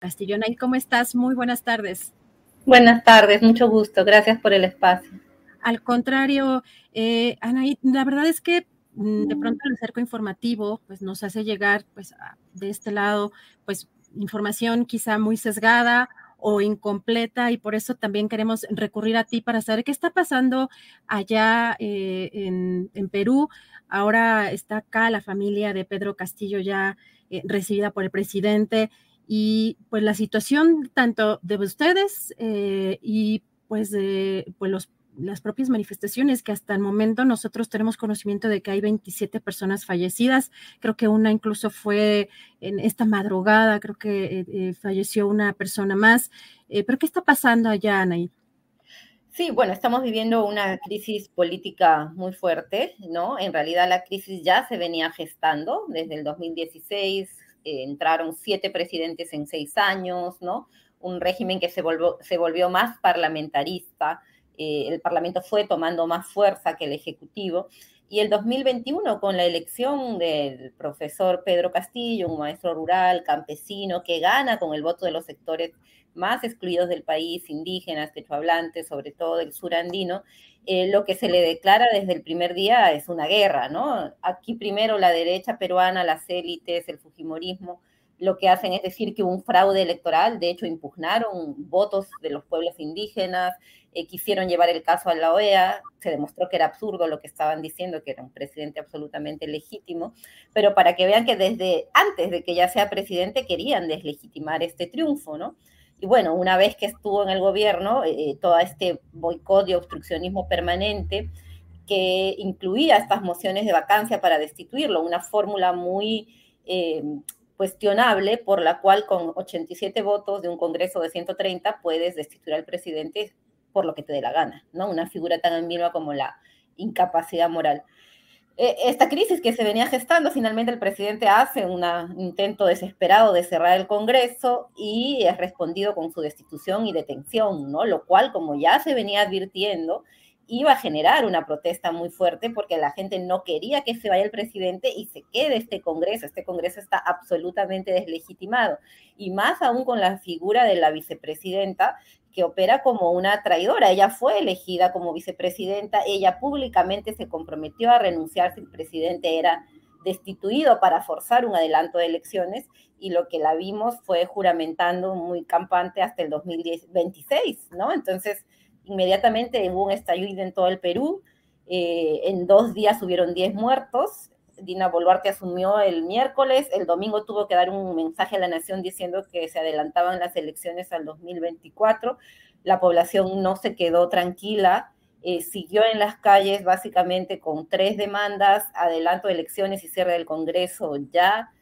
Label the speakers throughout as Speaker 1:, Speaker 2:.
Speaker 1: Castillo Nay, ¿cómo estás? Muy buenas tardes.
Speaker 2: Buenas tardes, mucho gusto. Gracias por el espacio.
Speaker 1: Al contrario, eh, Anaí, la verdad es que mm, de pronto el cerco informativo pues nos hace llegar pues a- de este lado pues información quizá muy sesgada o incompleta y por eso también queremos recurrir a ti para saber qué está pasando allá eh, en, en Perú. Ahora está acá la familia de Pedro Castillo ya eh, recibida por el presidente y pues la situación tanto de ustedes eh, y pues de pues los las propias manifestaciones que hasta el momento nosotros tenemos conocimiento de que hay 27 personas fallecidas. Creo que una incluso fue en esta madrugada, creo que eh, eh, falleció una persona más. Eh, ¿Pero qué está pasando allá, Anaí?
Speaker 2: Sí, bueno, estamos viviendo una crisis política muy fuerte, ¿no? En realidad la crisis ya se venía gestando desde el 2016, eh, entraron siete presidentes en seis años, ¿no? Un régimen que se volvió, se volvió más parlamentarista, eh, el Parlamento fue tomando más fuerza que el Ejecutivo. Y el 2021, con la elección del profesor Pedro Castillo, un maestro rural, campesino, que gana con el voto de los sectores más excluidos del país, indígenas, quechohablantes, sobre todo del sur andino, eh, lo que se le declara desde el primer día es una guerra, ¿no? Aquí primero la derecha peruana, las élites, el fujimorismo, lo que hacen es decir que hubo un fraude electoral, de hecho impugnaron votos de los pueblos indígenas, eh, quisieron llevar el caso a la OEA, se demostró que era absurdo lo que estaban diciendo, que era un presidente absolutamente legítimo, pero para que vean que desde antes de que ya sea presidente querían deslegitimar este triunfo, ¿no? Y bueno, una vez que estuvo en el gobierno, eh, todo este boicot y obstruccionismo permanente que incluía estas mociones de vacancia para destituirlo, una fórmula muy eh, cuestionable por la cual con 87 votos de un Congreso de 130 puedes destituir al presidente por lo que te dé la gana, ¿no? Una figura tan ambigua como la incapacidad moral. Eh, esta crisis que se venía gestando, finalmente el presidente hace un intento desesperado de cerrar el Congreso y es respondido con su destitución y detención, ¿no? Lo cual, como ya se venía advirtiendo, iba a generar una protesta muy fuerte porque la gente no quería que se vaya el presidente y se quede este Congreso. Este Congreso está absolutamente deslegitimado. Y más aún con la figura de la vicepresidenta que opera como una traidora. Ella fue elegida como vicepresidenta, ella públicamente se comprometió a renunciar si el presidente era destituido para forzar un adelanto de elecciones y lo que la vimos fue juramentando muy campante hasta el 2026, ¿no? Entonces, inmediatamente hubo un estallido en todo el Perú, eh, en dos días hubieron 10 muertos, Dina Boluarte asumió el miércoles, el domingo tuvo que dar un mensaje a la nación diciendo que se adelantaban las elecciones al 2024, la población no se quedó tranquila, eh, siguió en las calles básicamente con tres demandas, adelanto de elecciones y cierre del Congreso ya,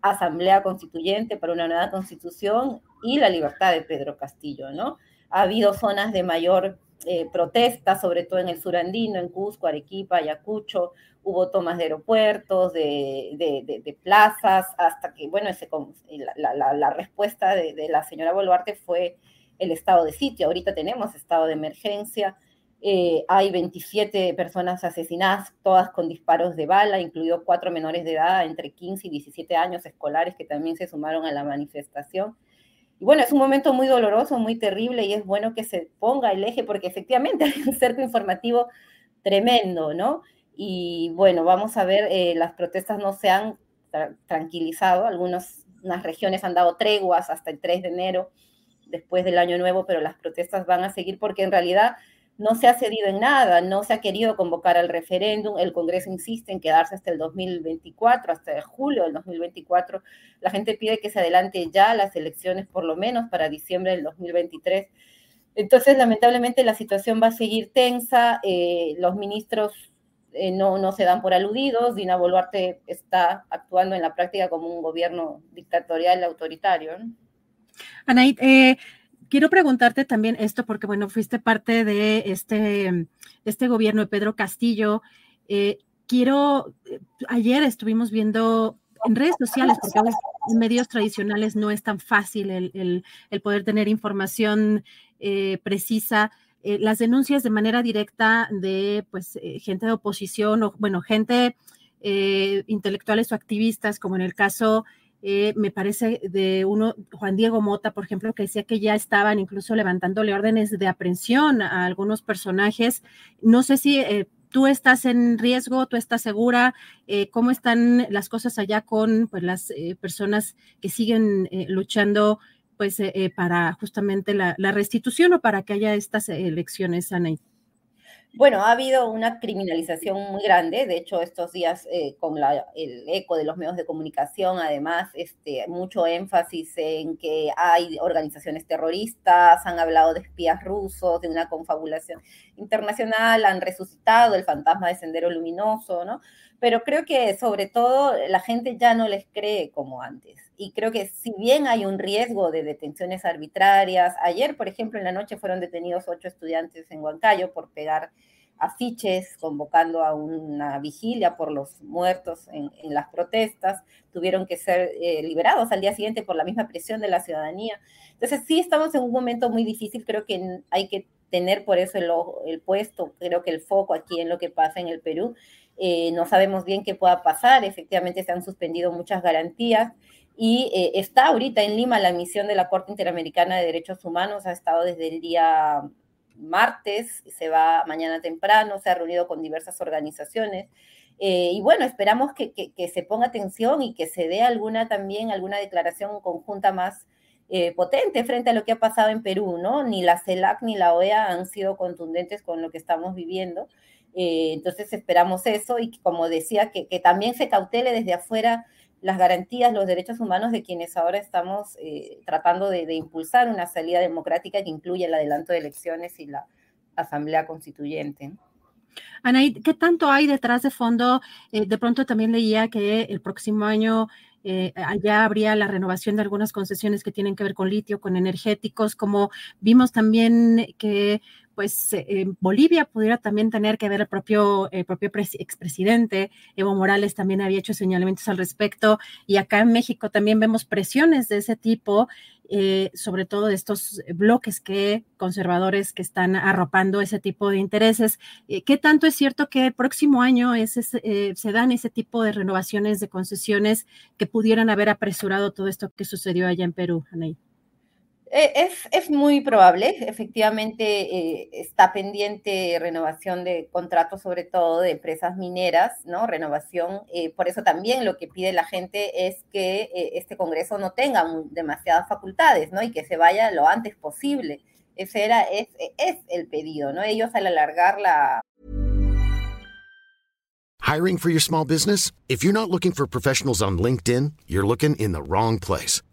Speaker 2: asamblea constituyente para una nueva constitución y la libertad de Pedro Castillo, ¿no? Ha habido zonas de mayor eh, protesta, sobre todo en el sur andino, en Cusco, Arequipa, Ayacucho, hubo tomas de aeropuertos, de, plazas, hasta que, bueno, la, la, respuesta de, la señora Boluarte fue el estado de sitio. Ahorita tenemos estado de emergencia, eh, hay 27 personas asesinadas, todas con disparos de bala, incluidos cuatro menores de edad entre 15 y 17 años escolares que también se sumaron a la manifestación. Y bueno, es un momento muy doloroso, muy terrible y es bueno que se ponga el eje porque efectivamente hay un cerco informativo tremendo, ¿no? Y bueno, vamos a ver, eh, las protestas no se han tranquilizado, algunas regiones han dado treguas hasta el 3 de enero, después del año nuevo, pero las protestas van a seguir porque en realidad no se ha cedido en nada, no se ha querido convocar al referéndum, el Congreso insiste en quedarse hasta el 2024, hasta julio del 2024, la gente pide que se adelante ya las elecciones por lo menos para diciembre del 2023. Entonces, lamentablemente, la situación va a seguir tensa, eh, los ministros eh, no, no se dan por aludidos, Dina Boluarte está actuando en la práctica como un gobierno dictatorial autoritario.
Speaker 1: Anaí, eh, quiero preguntarte también esto, porque bueno, fuiste parte de este, este gobierno de Pedro Castillo. Eh, quiero, eh, ayer estuvimos viendo en redes sociales, porque en medios tradicionales no es tan fácil el, poder tener información eh, precisa. las denuncias de manera directa de pues gente de oposición o bueno, gente intelectuales o activistas, como en el caso eh, me parece de uno, Juan Diego Mota, por ejemplo, que decía que ya estaban incluso levantándole órdenes de aprehensión a algunos personajes. No sé si eh, tú estás en riesgo, tú estás segura, eh, cómo están las cosas allá con pues, las personas que siguen luchando pues para justamente la, la, restitución o para que haya estas elecciones, Ana.
Speaker 2: Bueno, ha habido una criminalización muy grande, de hecho estos días eh, con el eco de los medios de comunicación, además, este, mucho énfasis en que hay organizaciones terroristas, han hablado de espías rusos, de una confabulación internacional, han resucitado el fantasma de Sendero Luminoso, ¿no? Pero creo que sobre todo la gente ya no les cree como antes. Y creo que si bien hay un riesgo de detenciones arbitrarias, ayer, por ejemplo, en la noche fueron detenidos ocho estudiantes en Huancayo por pegar afiches convocando a una vigilia por los muertos en, las protestas, tuvieron que ser eh, liberados al día siguiente por la misma presión de la ciudadanía. Entonces sí estamos en un momento muy difícil, creo que hay que tener por eso el, el puesto, creo que el foco aquí en lo que pasa en el Perú. Eh, no sabemos bien qué pueda pasar, efectivamente se han suspendido muchas garantías y eh, está ahorita en Lima la misión de la Corte Interamericana de Derechos Humanos, ha estado desde el día martes, se va mañana temprano, se ha reunido con diversas organizaciones. Eh, y bueno, esperamos que, se ponga atención y que se dé alguna también, alguna declaración conjunta más potente frente a lo que ha pasado en Perú, ¿no? Ni la CELAC ni la OEA han sido contundentes con lo que estamos viviendo. Eh, entonces esperamos eso y como decía, que, que también se cautele desde afuera las garantías, los derechos humanos de quienes ahora estamos eh, tratando de, impulsar una salida democrática que incluya el adelanto de elecciones y la asamblea constituyente.
Speaker 1: Anaí, ¿qué tanto hay detrás de fondo? Eh, de pronto también leía que el próximo año eh, allá habría la renovación de algunas concesiones que tienen que ver con litio, con energéticos, como vimos también que pues eh, Bolivia pudiera también tener que ver el propio, el propio expresidente Evo Morales también había hecho señalamientos al respecto y acá en México también vemos presiones de ese tipo, eh, sobre todo de estos bloques que conservadores que están arropando ese tipo de intereses. Eh, ¿Qué tanto es cierto que el próximo año se dan ese tipo de renovaciones de concesiones que pudieran haber apresurado todo esto que sucedió allá en Perú, Anaí?
Speaker 2: Eh, es, muy probable, efectivamente eh, está pendiente renovación de contratos, sobre todo de empresas mineras, ¿no? Renovación, eh, por eso también lo que pide la gente es que este Congreso no tenga demasiadas facultades, ¿no? Y que se vaya lo antes posible. Ese era, es, es el pedido, ¿no? Ellos al alargar la...
Speaker 3: Hiring for your small business? If you're not looking for professionals on LinkedIn, you're looking in the wrong place.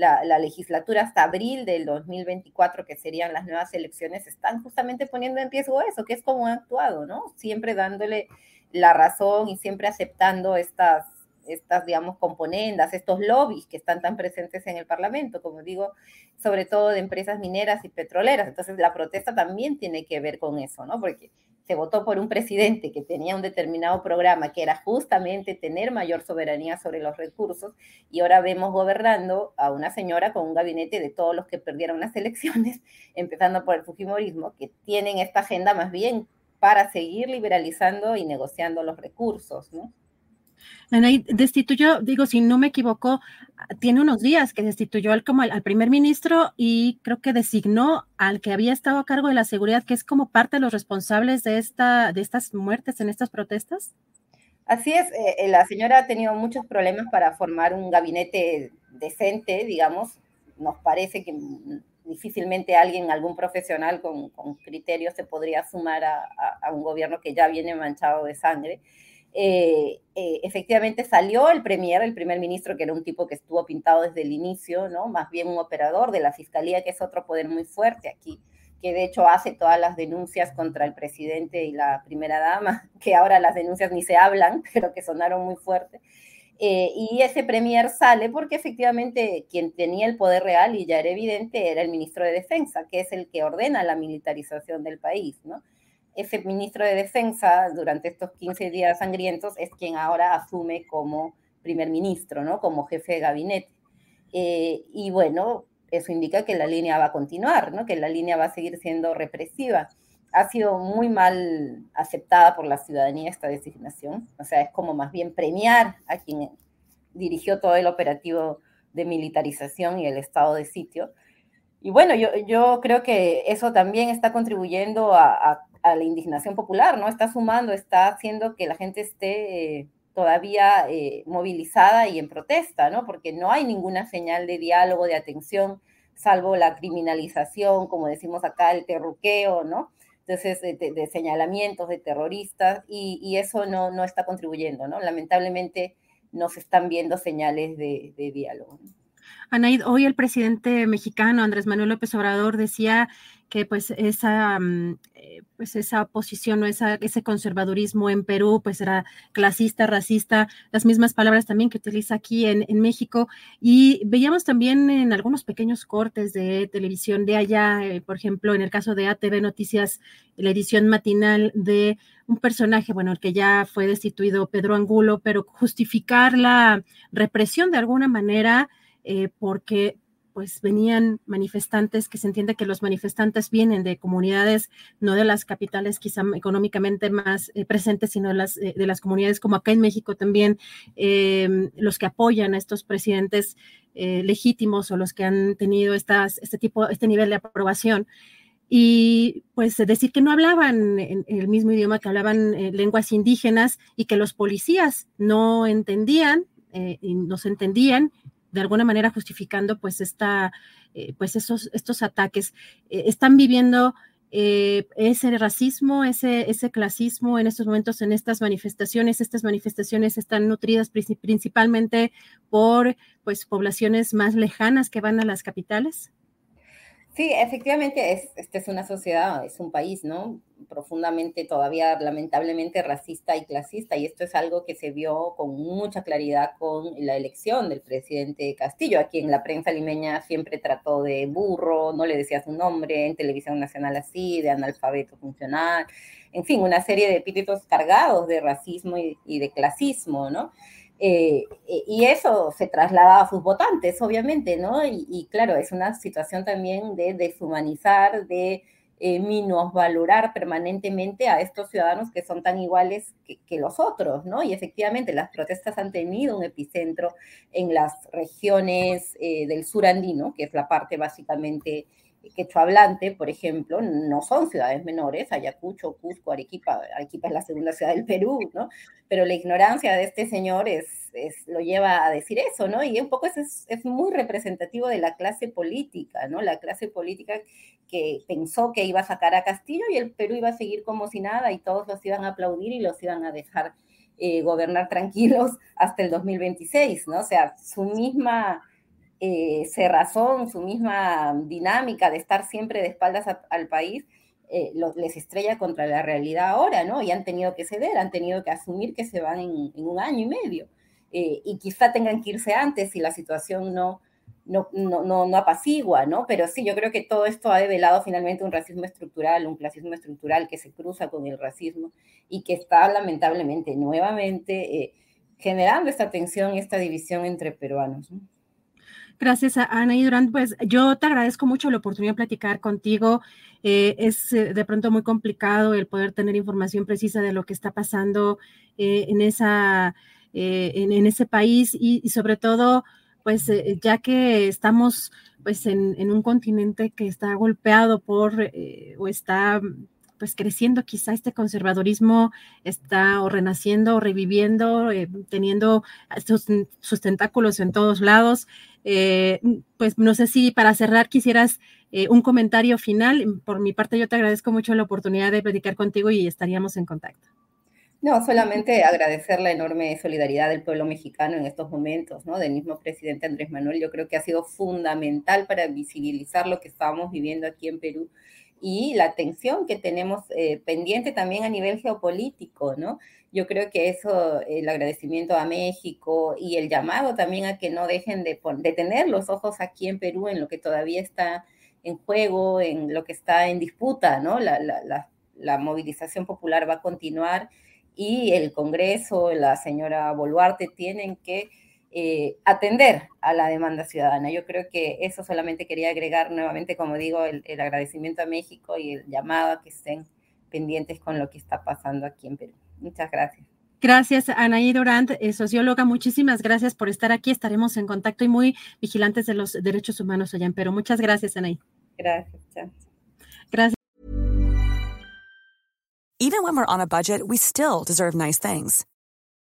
Speaker 2: La, la, legislatura hasta abril del 2024, que serían las nuevas elecciones, están justamente poniendo en riesgo eso, que es como han actuado, ¿no? Siempre dándole la razón y siempre aceptando estas estas, digamos, componendas, estos lobbies que están tan presentes en el Parlamento, como digo, sobre todo de empresas mineras y petroleras. Entonces, la protesta también tiene que ver con eso, ¿no? Porque se votó por un presidente que tenía un determinado programa que era justamente tener mayor soberanía sobre los recursos y ahora vemos gobernando a una señora con un gabinete de todos los que perdieron las elecciones, empezando por el Fujimorismo, que tienen esta agenda más bien para seguir liberalizando y negociando los recursos, ¿no?
Speaker 1: Destituyó, digo, si no me equivoco, tiene unos días que destituyó al, como al, primer ministro y creo que designó al que había estado a cargo de la seguridad, que es como parte de los responsables de, esta, de estas muertes en estas protestas.
Speaker 2: Así es, eh, eh, la señora ha tenido muchos problemas para formar un gabinete decente, digamos. Nos parece que difícilmente alguien, algún profesional con, con criterios se podría sumar a, un gobierno que ya viene manchado de sangre. Eh, eh, efectivamente salió el premier, el primer ministro, que era un tipo que estuvo pintado desde el inicio, ¿no? Más bien un operador de la fiscalía, que es otro poder muy fuerte aquí, que de hecho hace todas las denuncias contra el presidente y la primera dama, que ahora las denuncias ni se hablan, pero que sonaron muy fuerte. Eh, y ese premier sale porque efectivamente quien tenía el poder real, y ya era evidente, era el ministro de Defensa, que es el que ordena la militarización del país, ¿no? Ese ministro de Defensa durante estos 15 días sangrientos es quien ahora asume como primer ministro, ¿no? Como jefe de gabinete. Eh, y bueno, eso indica que la línea va a continuar, ¿no? Que la línea va a seguir siendo represiva. Ha sido muy mal aceptada por la ciudadanía esta designación, o sea, es como más bien premiar a quien dirigió todo el operativo de militarización y el estado de sitio. Y bueno, yo, yo creo que eso también está contribuyendo a, a a la indignación popular, ¿no? Está sumando, está haciendo que la gente esté eh, todavía eh, movilizada y en protesta, ¿no? Porque no hay ninguna señal de diálogo, de atención, salvo la criminalización, como decimos acá, el terruqueo, ¿no? Entonces, de, señalamientos de terroristas, y, eso no, no está contribuyendo, ¿no? Lamentablemente no se están viendo señales de, de diálogo.
Speaker 1: Anaid, hoy el presidente mexicano Andrés Manuel López Obrador decía que pues esa, mm, eh, pues esa posición o ese conservadurismo en Perú pues era clasista, racista, las mismas palabras también que utiliza aquí en, en México. Y veíamos también en algunos pequeños cortes de televisión de allá, eh, por ejemplo, en el caso de ATV Noticias, la edición matinal de un personaje, bueno, el que ya fue destituido, Pedro Angulo, pero justificar la represión de alguna manera eh, porque pues venían manifestantes, que se entiende que los manifestantes vienen de comunidades, no de las capitales quizá económicamente más eh, presentes, sino de las, eh, de las comunidades como acá en México también, em, los que apoyan a estos presidentes legítimos o los que han tenido estas, este tipo, este nivel de aprobación. Y pues decir que no hablaban el mismo idioma, que hablaban lenguas indígenas y que los policías no entendían y no se entendían de alguna manera justificando pues esta, eh, pues esos, estos ataques. Eh, están viviendo eh, ese racismo, ese, ese clasismo en estos momentos, en estas manifestaciones. Estas manifestaciones están nutridas principalmente por pues poblaciones más lejanas que van a las capitales.
Speaker 2: Sí, efectivamente, es, esta es una sociedad, es un país, ¿no? Profundamente, todavía lamentablemente racista y clasista, y esto es algo que se vio con mucha claridad con la elección del presidente Castillo, a quien la prensa limeña siempre trató de burro, no le decía su nombre, en televisión nacional así, de analfabeto funcional, en fin, una serie de epítetos cargados de racismo y, y de clasismo, ¿no? Eh, eh, y eso se traslada a sus votantes, obviamente, ¿no? Y, claro, es una situación también de deshumanizar, de eh, permanentemente a estos ciudadanos que son tan iguales que, los otros, ¿no? Y efectivamente las protestas han tenido un epicentro en las regiones del sur andino, que es la parte básicamente quechua hablante, por ejemplo, no son ciudades menores, Ayacucho, Cusco, Arequipa, Arequipa es la segunda ciudad del Perú, ¿no? Pero la ignorancia de este señor es, lo lleva a decir eso, ¿no? Y un poco es, es muy representativo de la clase política, ¿no? La clase política que pensó que iba a sacar a Castillo y el Perú iba a seguir como si nada y todos los iban a aplaudir y los iban a dejar eh, gobernar tranquilos hasta el 2026, ¿no? O sea, su misma eh, cerrazón, su misma dinámica de estar siempre de espaldas al país, eh, les estrella contra la realidad ahora, ¿no? Y han tenido que ceder, han tenido que asumir que se van en, un año y medio. Eh, y quizá tengan que irse antes si la situación no, no, no, no, apacigua, ¿no? Pero sí, yo creo que todo esto ha develado finalmente un racismo estructural, un clasismo estructural que se cruza con el racismo y que está lamentablemente nuevamente generando esta tensión esta división entre peruanos. ¿no?
Speaker 1: Gracias, Ana y Durán. Pues yo te agradezco mucho la oportunidad de platicar contigo. Eh, es eh, de pronto muy complicado el poder tener información precisa de lo que está pasando eh, en, esa, en, ese país y, sobre todo, pues ya que estamos pues en, en, un continente que está golpeado por o está pues creciendo quizá este conservadorismo está o renaciendo o reviviendo, eh, teniendo sus, tentáculos en todos lados. Eh, pues no sé si para cerrar quisieras eh, un comentario final. Por mi parte yo te agradezco mucho la oportunidad de platicar contigo y estaríamos en contacto.
Speaker 2: No, solamente agradecer la enorme solidaridad del pueblo mexicano en estos momentos, ¿no? Del mismo presidente Andrés Manuel, yo creo que ha sido fundamental para visibilizar lo que estábamos viviendo aquí en Perú y la tensión que tenemos eh, pendiente también a nivel geopolítico, ¿no? Yo creo que eso, el agradecimiento a México y el llamado también a que no dejen de, de tener los ojos aquí en Perú en lo que todavía está en juego, en lo que está en disputa, ¿no? La, la, la movilización popular va a continuar y el Congreso, la señora Boluarte tienen que eh, atender a la demanda ciudadana. Yo creo que eso solamente quería agregar nuevamente, como digo, el, agradecimiento a México y el llamado a que estén pendientes con lo que está pasando aquí en Perú. Muchas gracias.
Speaker 1: Gracias, Anaí Durant, eh, socióloga. Muchísimas gracias por estar aquí. Estaremos en contacto y muy vigilantes de los derechos humanos allá en Perú. Muchas gracias, Anaí.
Speaker 2: Gracias.
Speaker 1: Gracias.
Speaker 4: Even when we're on a budget, we still deserve nice things.